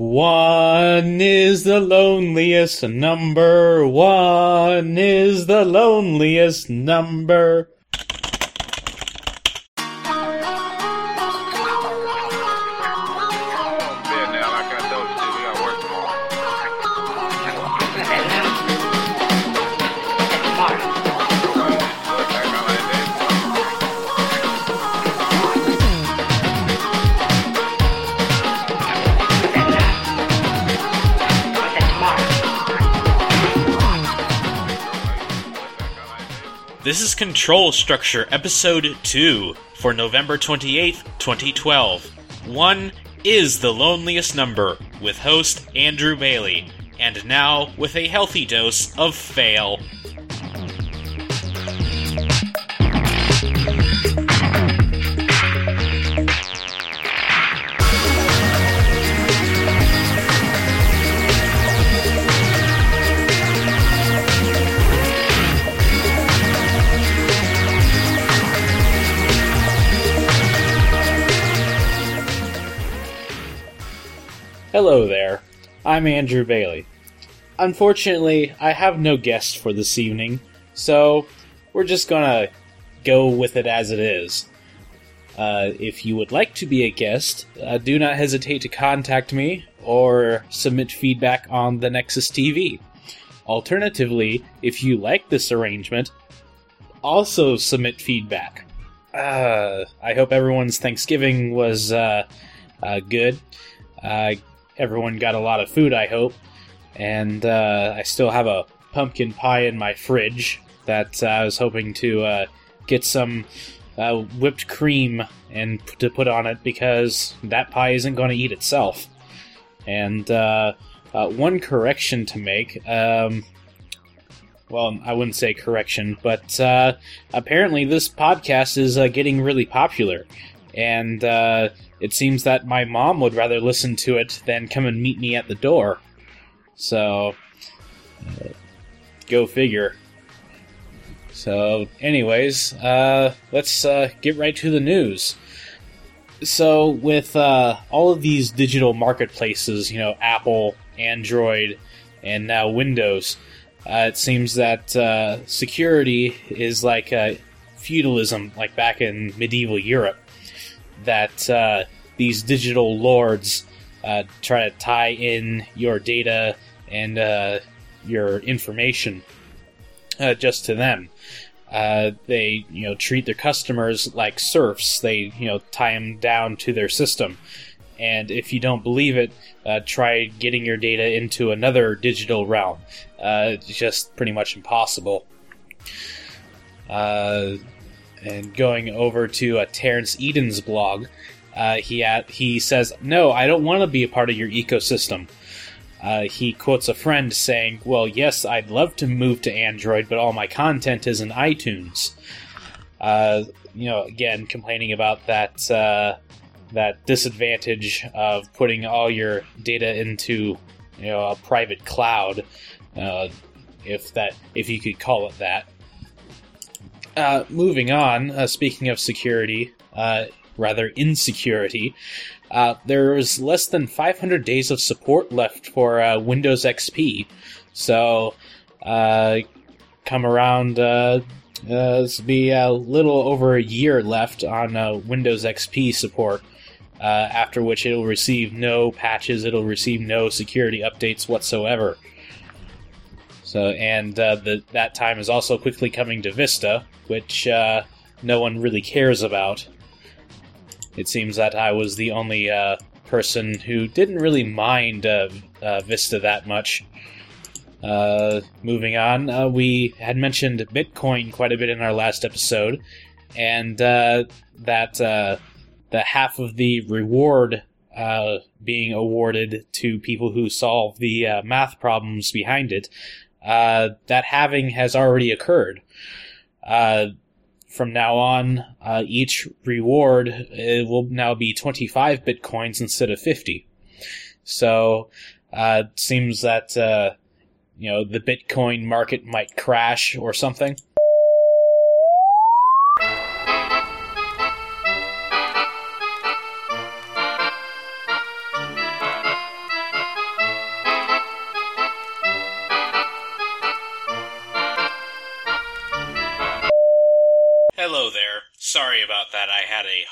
One is the loneliest number. One is the loneliest number. This is Control Structure Episode 2 for November 28th, 2012. One is the loneliest number with host Andrew Bailey, and now with a healthy dose of fail. Hello there. I'm Andrew Bailey. Unfortunately, I have no guest for this evening, so we're just gonna go with it as it is. Uh, if you would like to be a guest, uh, do not hesitate to contact me or submit feedback on the Nexus TV. Alternatively, if you like this arrangement, also submit feedback. Uh, I hope everyone's Thanksgiving was uh, uh, good. Uh, everyone got a lot of food, I hope. And uh, I still have a pumpkin pie in my fridge that uh, I was hoping to uh, get some uh, whipped cream and p- to put on it because that pie isn't going to eat itself. And uh, uh, one correction to make. Um, well, I wouldn't say correction, but uh, apparently this podcast is getting really popular. And uh, it seems that my mom would rather listen to it than come and meet me at the door. So, go figure. So, anyways, uh, let's uh, get right to the news. So, with uh, all of these digital marketplaces, you know, Apple, Android, and now Windows, uh, it seems that uh, security is like feudalism, like back in medieval Europe. That uh, these digital lords uh, try to tie in your data and uh, your information uh, just to them. Uh, they, you know, treat their customers like serfs. They, you know, tie them down to their system. And if you don't believe it, uh, try getting your data into another digital realm. It's just pretty much impossible. Uh, and going over to uh, Terrence Eden's blog, uh, he at, he says, "No, I don't want to be a part of your ecosystem." Uh, he quotes a friend saying, "Well, yes, I'd love to move to Android, but all my content is in iTunes." Uh, you know, again, complaining about that uh, that disadvantage of putting all your data into you know a private cloud, uh, if that if you could call it that. Uh, moving on, uh, speaking of security, uh, rather insecurity, uh, there's less than 500 days of support left for uh, Windows XP. So, uh, come around, this will be a little over a year left on Windows XP support. After which it'll receive no patches, it'll receive no security updates whatsoever. So, and uh, the, that time is also quickly coming to Vista, which uh, no one really cares about. It seems that I was the only uh, person who didn't really mind uh, uh, Vista that much. Uh, moving on, we had mentioned Bitcoin quite a bit in our last episode, and that the half of the reward uh, being awarded to people who solve the uh, math problems behind it, uh, that halving has already occurred. Uh, from now on, uh, each reward uh, will now be 25 bitcoins instead of 50. So, uh, it seems that, uh, you know, the Bitcoin market might crash or something.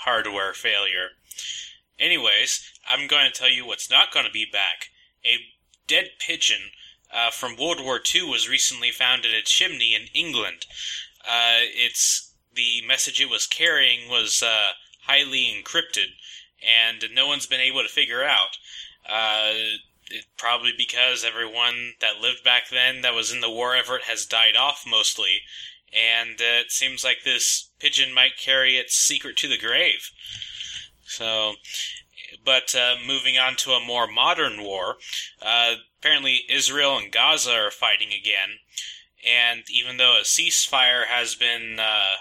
Hardware failure. Anyways, I'm going to tell you what's not going to be back. A dead pigeon uh, from World War II was recently found in a chimney in England. Uh, it's the message it was carrying was uh, highly encrypted, and no one's been able to figure out. Uh, it, probably because everyone that lived back then that was in the war effort has died off mostly, and uh, it seems like this pigeon might carry its secret to the grave. So, but uh, moving on to a more modern war, uh, apparently Israel and Gaza are fighting again, and even though a ceasefire has been uh,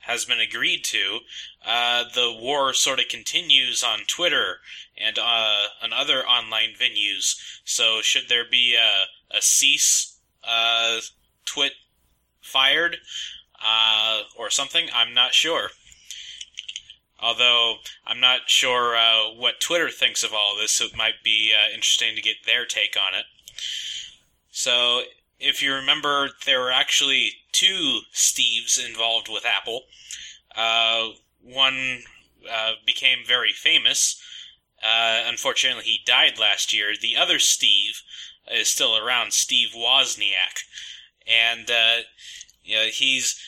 has been agreed to, uh, the war sort of continues on Twitter and uh, on other online venues. So, should there be a, a cease uh, twit fired uh, or something? I'm not sure. Although I'm not sure uh, what Twitter thinks of all this, so it might be uh, interesting to get their take on it. So, if you remember, there were actually two Steves involved with Apple. Uh, one uh, became very famous. Uh, unfortunately, he died last year. The other Steve is still around, Steve Wozniak, and uh, you know, he's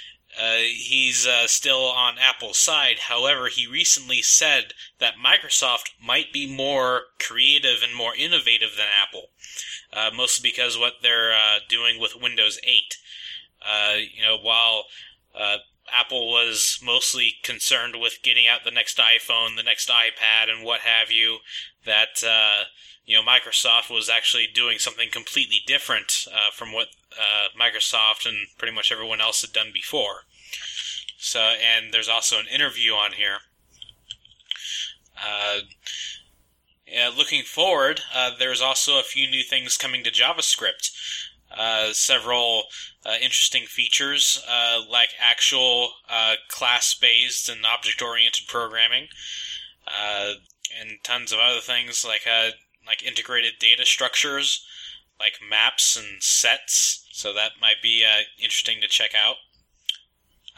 uh, he's uh, still on Apple's side. However, he recently said that Microsoft might be more creative and more innovative than Apple, uh, mostly because what they're uh, doing with Windows 8. Uh, you know, while uh, Apple was mostly concerned with getting out the next iPhone, the next iPad, and what have you, that you know Microsoft was actually doing something completely different from what uh, Microsoft and pretty much everyone else had done before. So, and there's also an interview on here. Uh, yeah, looking forward, uh, there's also a few new things coming to JavaScript. Uh, several uh, interesting features, uh, like actual class-based and object-oriented programming, and tons of other things like like integrated data structures like maps and sets, so that might be uh, interesting to check out.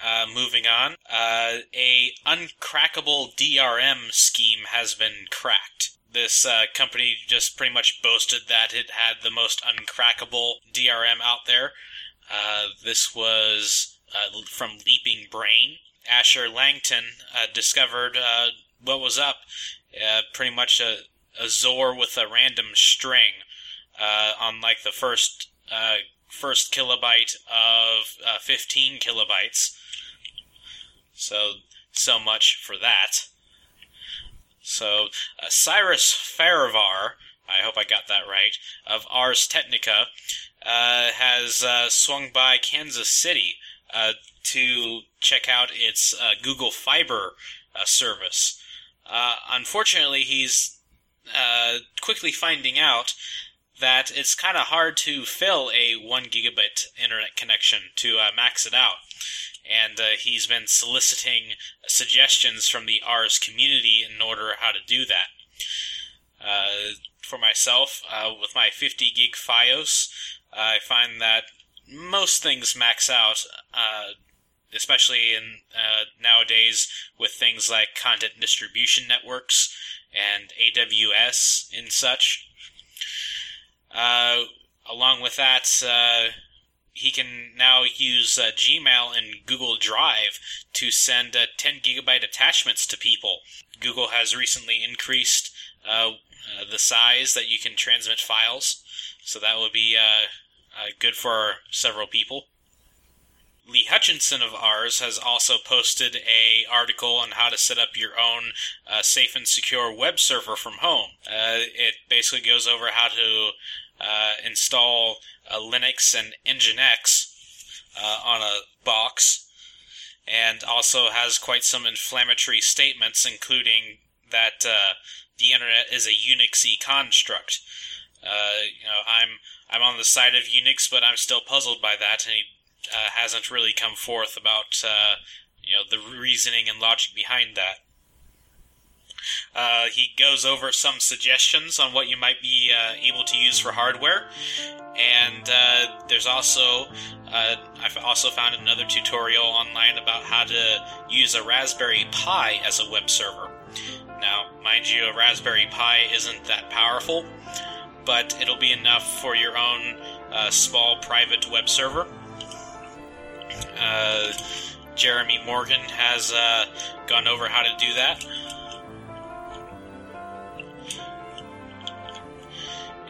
Uh, moving on, uh, a uncrackable DRM scheme has been cracked. This uh, company just pretty much boasted that it had the most uncrackable DRM out there. Uh, this was uh, from Leaping Brain. Asher Langton discovered what was up. pretty much a, a XOR with a random string uh, on like the first uh, first kilobyte of uh, 15 kilobytes. So so much for that. So uh, Cyrus Farivar, I hope I got that right, of Ars Technica, uh, has uh, swung by Kansas City to check out its Google Fiber service. unfortunately, he's quickly finding out that it's kind of hard to fill a 1 gigabit internet connection to uh, max it out. And uh, he's been soliciting suggestions from the Ars community in order how to do that. Uh, for myself, uh, with my 50 gig FiOS, I find that most things max out, uh, especially in uh, nowadays with things like content distribution networks and AWS and such. Uh, along with that, he can now use uh, Gmail and Google Drive to send uh, 10 gigabyte attachments to people. Google has recently increased uh, uh, the size that you can transmit files, so that will be good for several people. Lee Hutchinson of Ars has also posted a article on how to set up your own uh, safe and secure web server from home. Uh, it basically goes over how to uh, install Linux and Nginx uh, on a box, and also has quite some inflammatory statements, including that uh, the internet is a Unixy construct. Uh, you know, I'm I'm on the side of Unix, but I'm still puzzled by that, and he hasn't really come forth about you know the reasoning and logic behind that. Uh, he goes over some suggestions on what you might be uh, able to use for hardware, and uh, there's also uh, I've also found another tutorial online about how to use a Raspberry Pi as a web server. Now, mind you, a Raspberry Pi isn't that powerful, but it'll be enough for your own uh, small private web server. Uh, Jeremy Morgan has uh, gone over how to do that.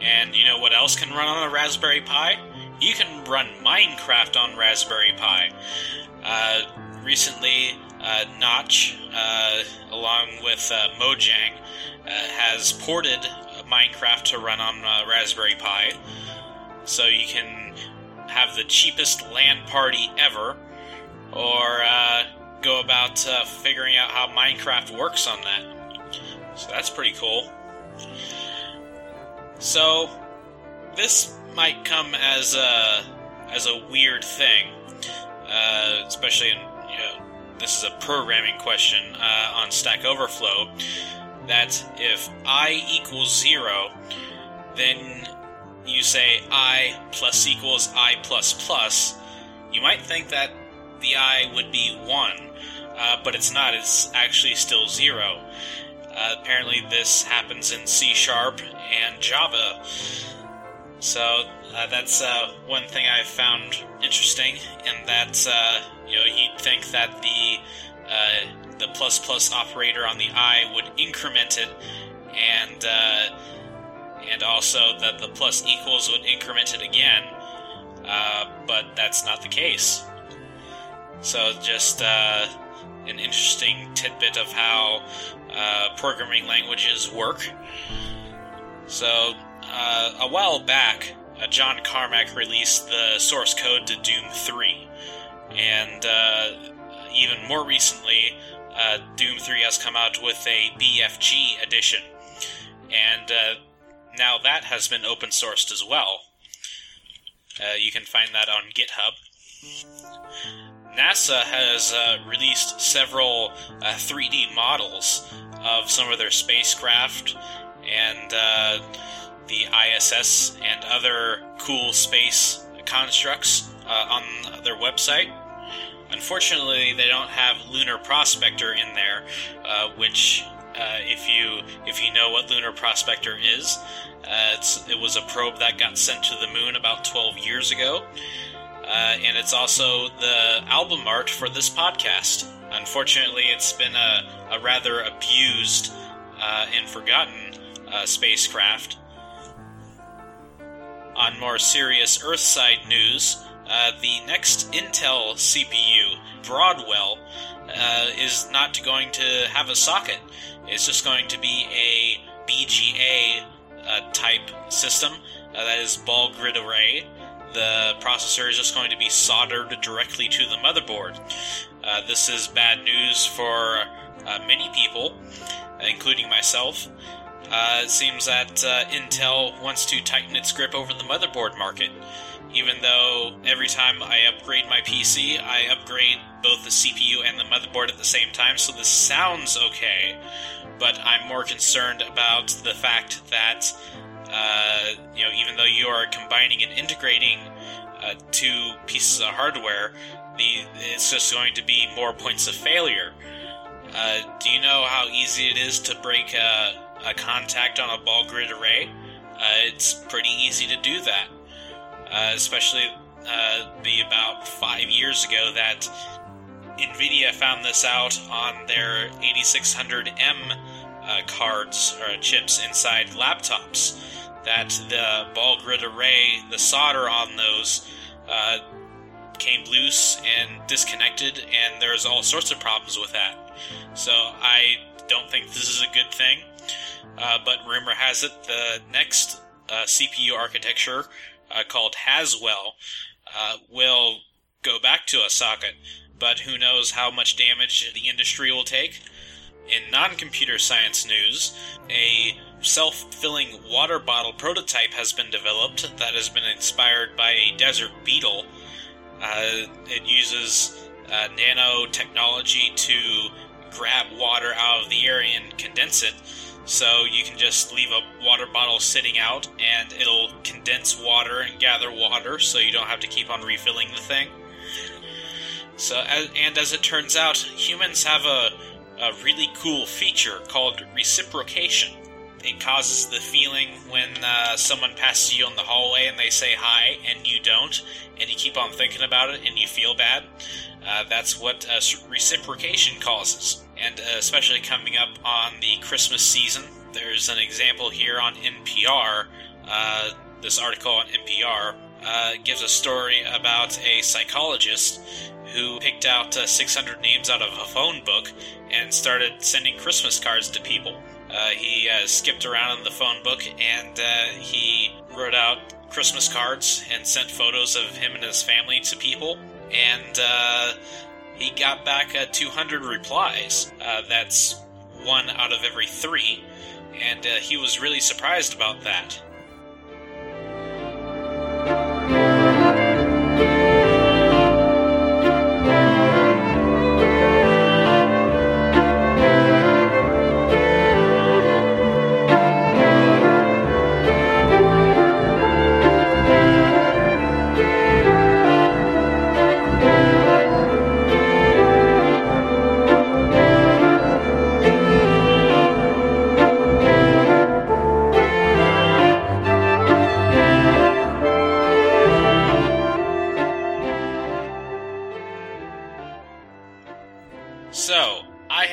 And you know what else can run on a Raspberry Pi? You can run Minecraft on Raspberry Pi. Uh, recently, uh, Notch, uh, along with uh, Mojang, uh, has ported Minecraft to run on uh, Raspberry Pi. So you can have the cheapest LAN party ever, or uh, go about figuring out how Minecraft works on that. So that's pretty cool. So this might come as a as a weird thing, uh, especially in you know this is a programming question uh, on Stack Overflow. That if i equals zero, then you say i plus equals i plus plus. You might think that the i would be one, uh, but it's not. It's actually still zero. Apparently, this happens in C Sharp and Java. So uh, that's uh, one thing I found interesting, in that uh, you know you'd think that the uh, the plus plus operator on the i would increment it, and uh, and also that the plus equals would increment it again, but that's not the case. So just an interesting tidbit of how uh, programming languages work. So uh, a while back, uh, John Carmack released the source code to Doom 3, and uh, even more recently, uh, Doom 3 has come out with a BFG edition, and uh, now that has been open sourced as well. You can find that on GitHub. NASA has uh, released several uh, 3D models of some of their spacecraft and uh, the ISS and other cool space constructs uh, on their website. Unfortunately, they don't have Lunar Prospector in there, uh, which, uh, if you if you know what Lunar Prospector is, it was a probe that got sent to the moon about 12 years ago. Uh, and it's also the album art for this podcast. Unfortunately, it's been a, a rather abused uh, and forgotten uh, spacecraft. On more serious Earthside news, uh, the next Intel CPU, Broadwell, uh, is not going to have a socket. It's just going to be a BGA uh, type system that is ball grid array the processor is just going to be soldered directly to the motherboard. Uh, this is bad news for uh, many people, including myself. Uh, it seems that uh, Intel wants to tighten its grip over the motherboard market. Even though every time I upgrade my PC, I upgrade both the CPU and the motherboard at the same time, so this sounds okay. But I'm more concerned about the fact that uh, you know, even though you are combining and integrating uh, two pieces of hardware, the it's just going to be more points of failure. Uh, do you know how easy it is to break a, a contact on a ball grid array? Uh, it's pretty easy to do that, uh, especially be about five years ago that NVIDIA found this out on their 8600M uh, cards or chips inside laptops that the ball grid array, the solder on those, uh, came loose and disconnected, and there's all sorts of problems with that. So I don't think this is a good thing. Uh, but rumor has it the next uh, CPU architecture uh, called Haswell uh, will go back to a socket, but who knows how much damage the industry will take. In non computer science news, a self filling water bottle prototype has been developed that has been inspired by a desert beetle. Uh, it uses uh, nanotechnology to grab water out of the air and condense it. So you can just leave a water bottle sitting out and it'll condense water and gather water so you don't have to keep on refilling the thing. So, and as it turns out, humans have a, a really cool feature called reciprocation. It causes the feeling when uh, someone passes you in the hallway and they say hi and you don't, and you keep on thinking about it and you feel bad. Uh, that's what uh, reciprocation causes. And uh, especially coming up on the Christmas season, there's an example here on NPR. Uh, this article on NPR uh, gives a story about a psychologist who picked out uh, 600 names out of a phone book and started sending Christmas cards to people. Uh, he uh, skipped around in the phone book and uh, he wrote out Christmas cards and sent photos of him and his family to people. And uh, he got back uh, 200 replies. that's one out of every three. And he was really surprised about that.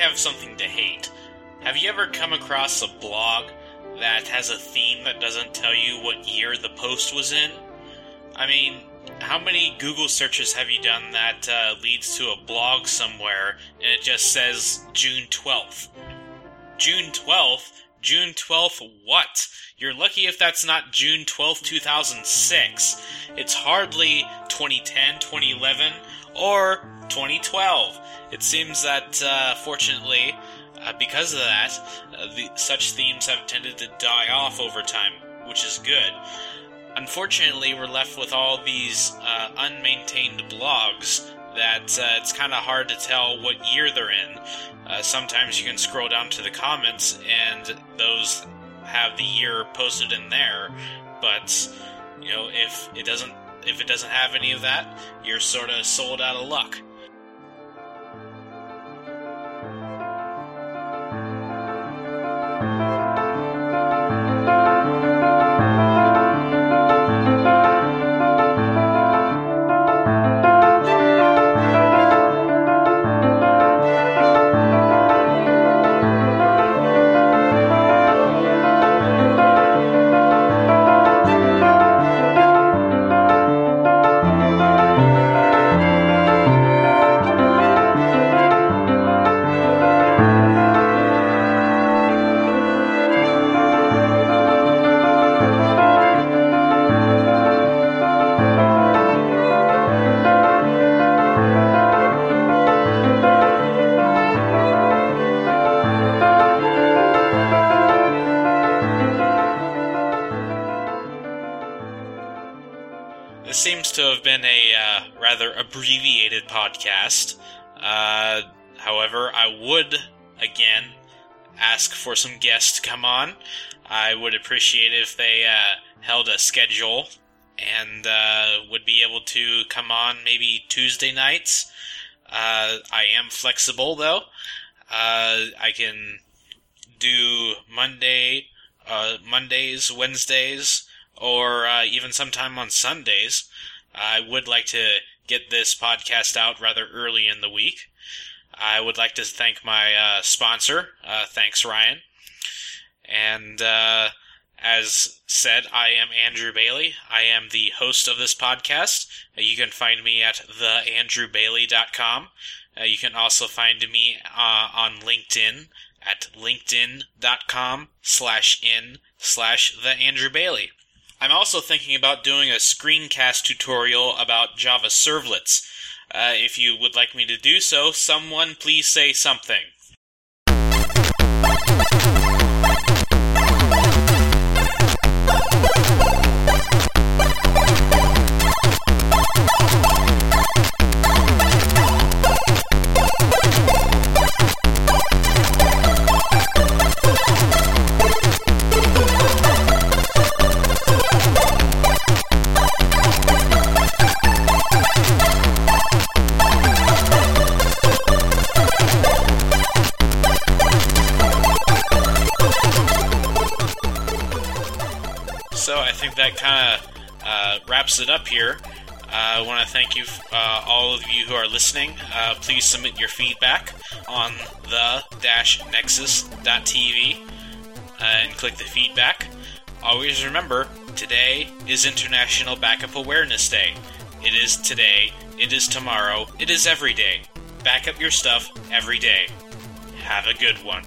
Have something to hate. Have you ever come across a blog that has a theme that doesn't tell you what year the post was in? I mean, how many Google searches have you done that uh, leads to a blog somewhere and it just says June 12th? June 12th? June 12th what? You're lucky if that's not June 12th, 2006. It's hardly 2010, 2011, or 2012. It seems that, uh, fortunately, uh, because of that, uh, the, such themes have tended to die off over time, which is good. Unfortunately, we're left with all these uh, unmaintained blogs that uh, it's kind of hard to tell what year they're in. Uh, sometimes you can scroll down to the comments and those have the year posted in there, but you know if it doesn't if it doesn't have any of that, you're sort of sold out of luck. Uh, however, I would, again, ask for some guests to come on. I would appreciate if they uh, held a schedule and uh, would be able to come on maybe Tuesday nights. Uh, I am flexible, though. Uh, I can do Monday, Mondays, Wednesdays, or uh, even sometime on Sundays. I would like to get this podcast out rather early in the week. I would like to thank my uh, sponsor. Uh, thanks, Ryan. And uh, as said, I am Andrew Bailey. I am the host of this podcast. Uh, you can find me at theandrewbailey.com. Uh, you can also find me uh, on LinkedIn at linkedin.com slash in slash the Andrew Bailey. I'm also thinking about doing a screencast tutorial about Java servlets. Uh, if you would like me to do so, someone please say something. That kind of uh, wraps it up here. Uh, I want to thank you, uh, all of you who are listening. Uh, please submit your feedback on the-nexus.tv uh, and click the feedback. Always remember, today is International Backup Awareness Day. It is today, it is tomorrow, it is every day. Back up your stuff every day. Have a good one.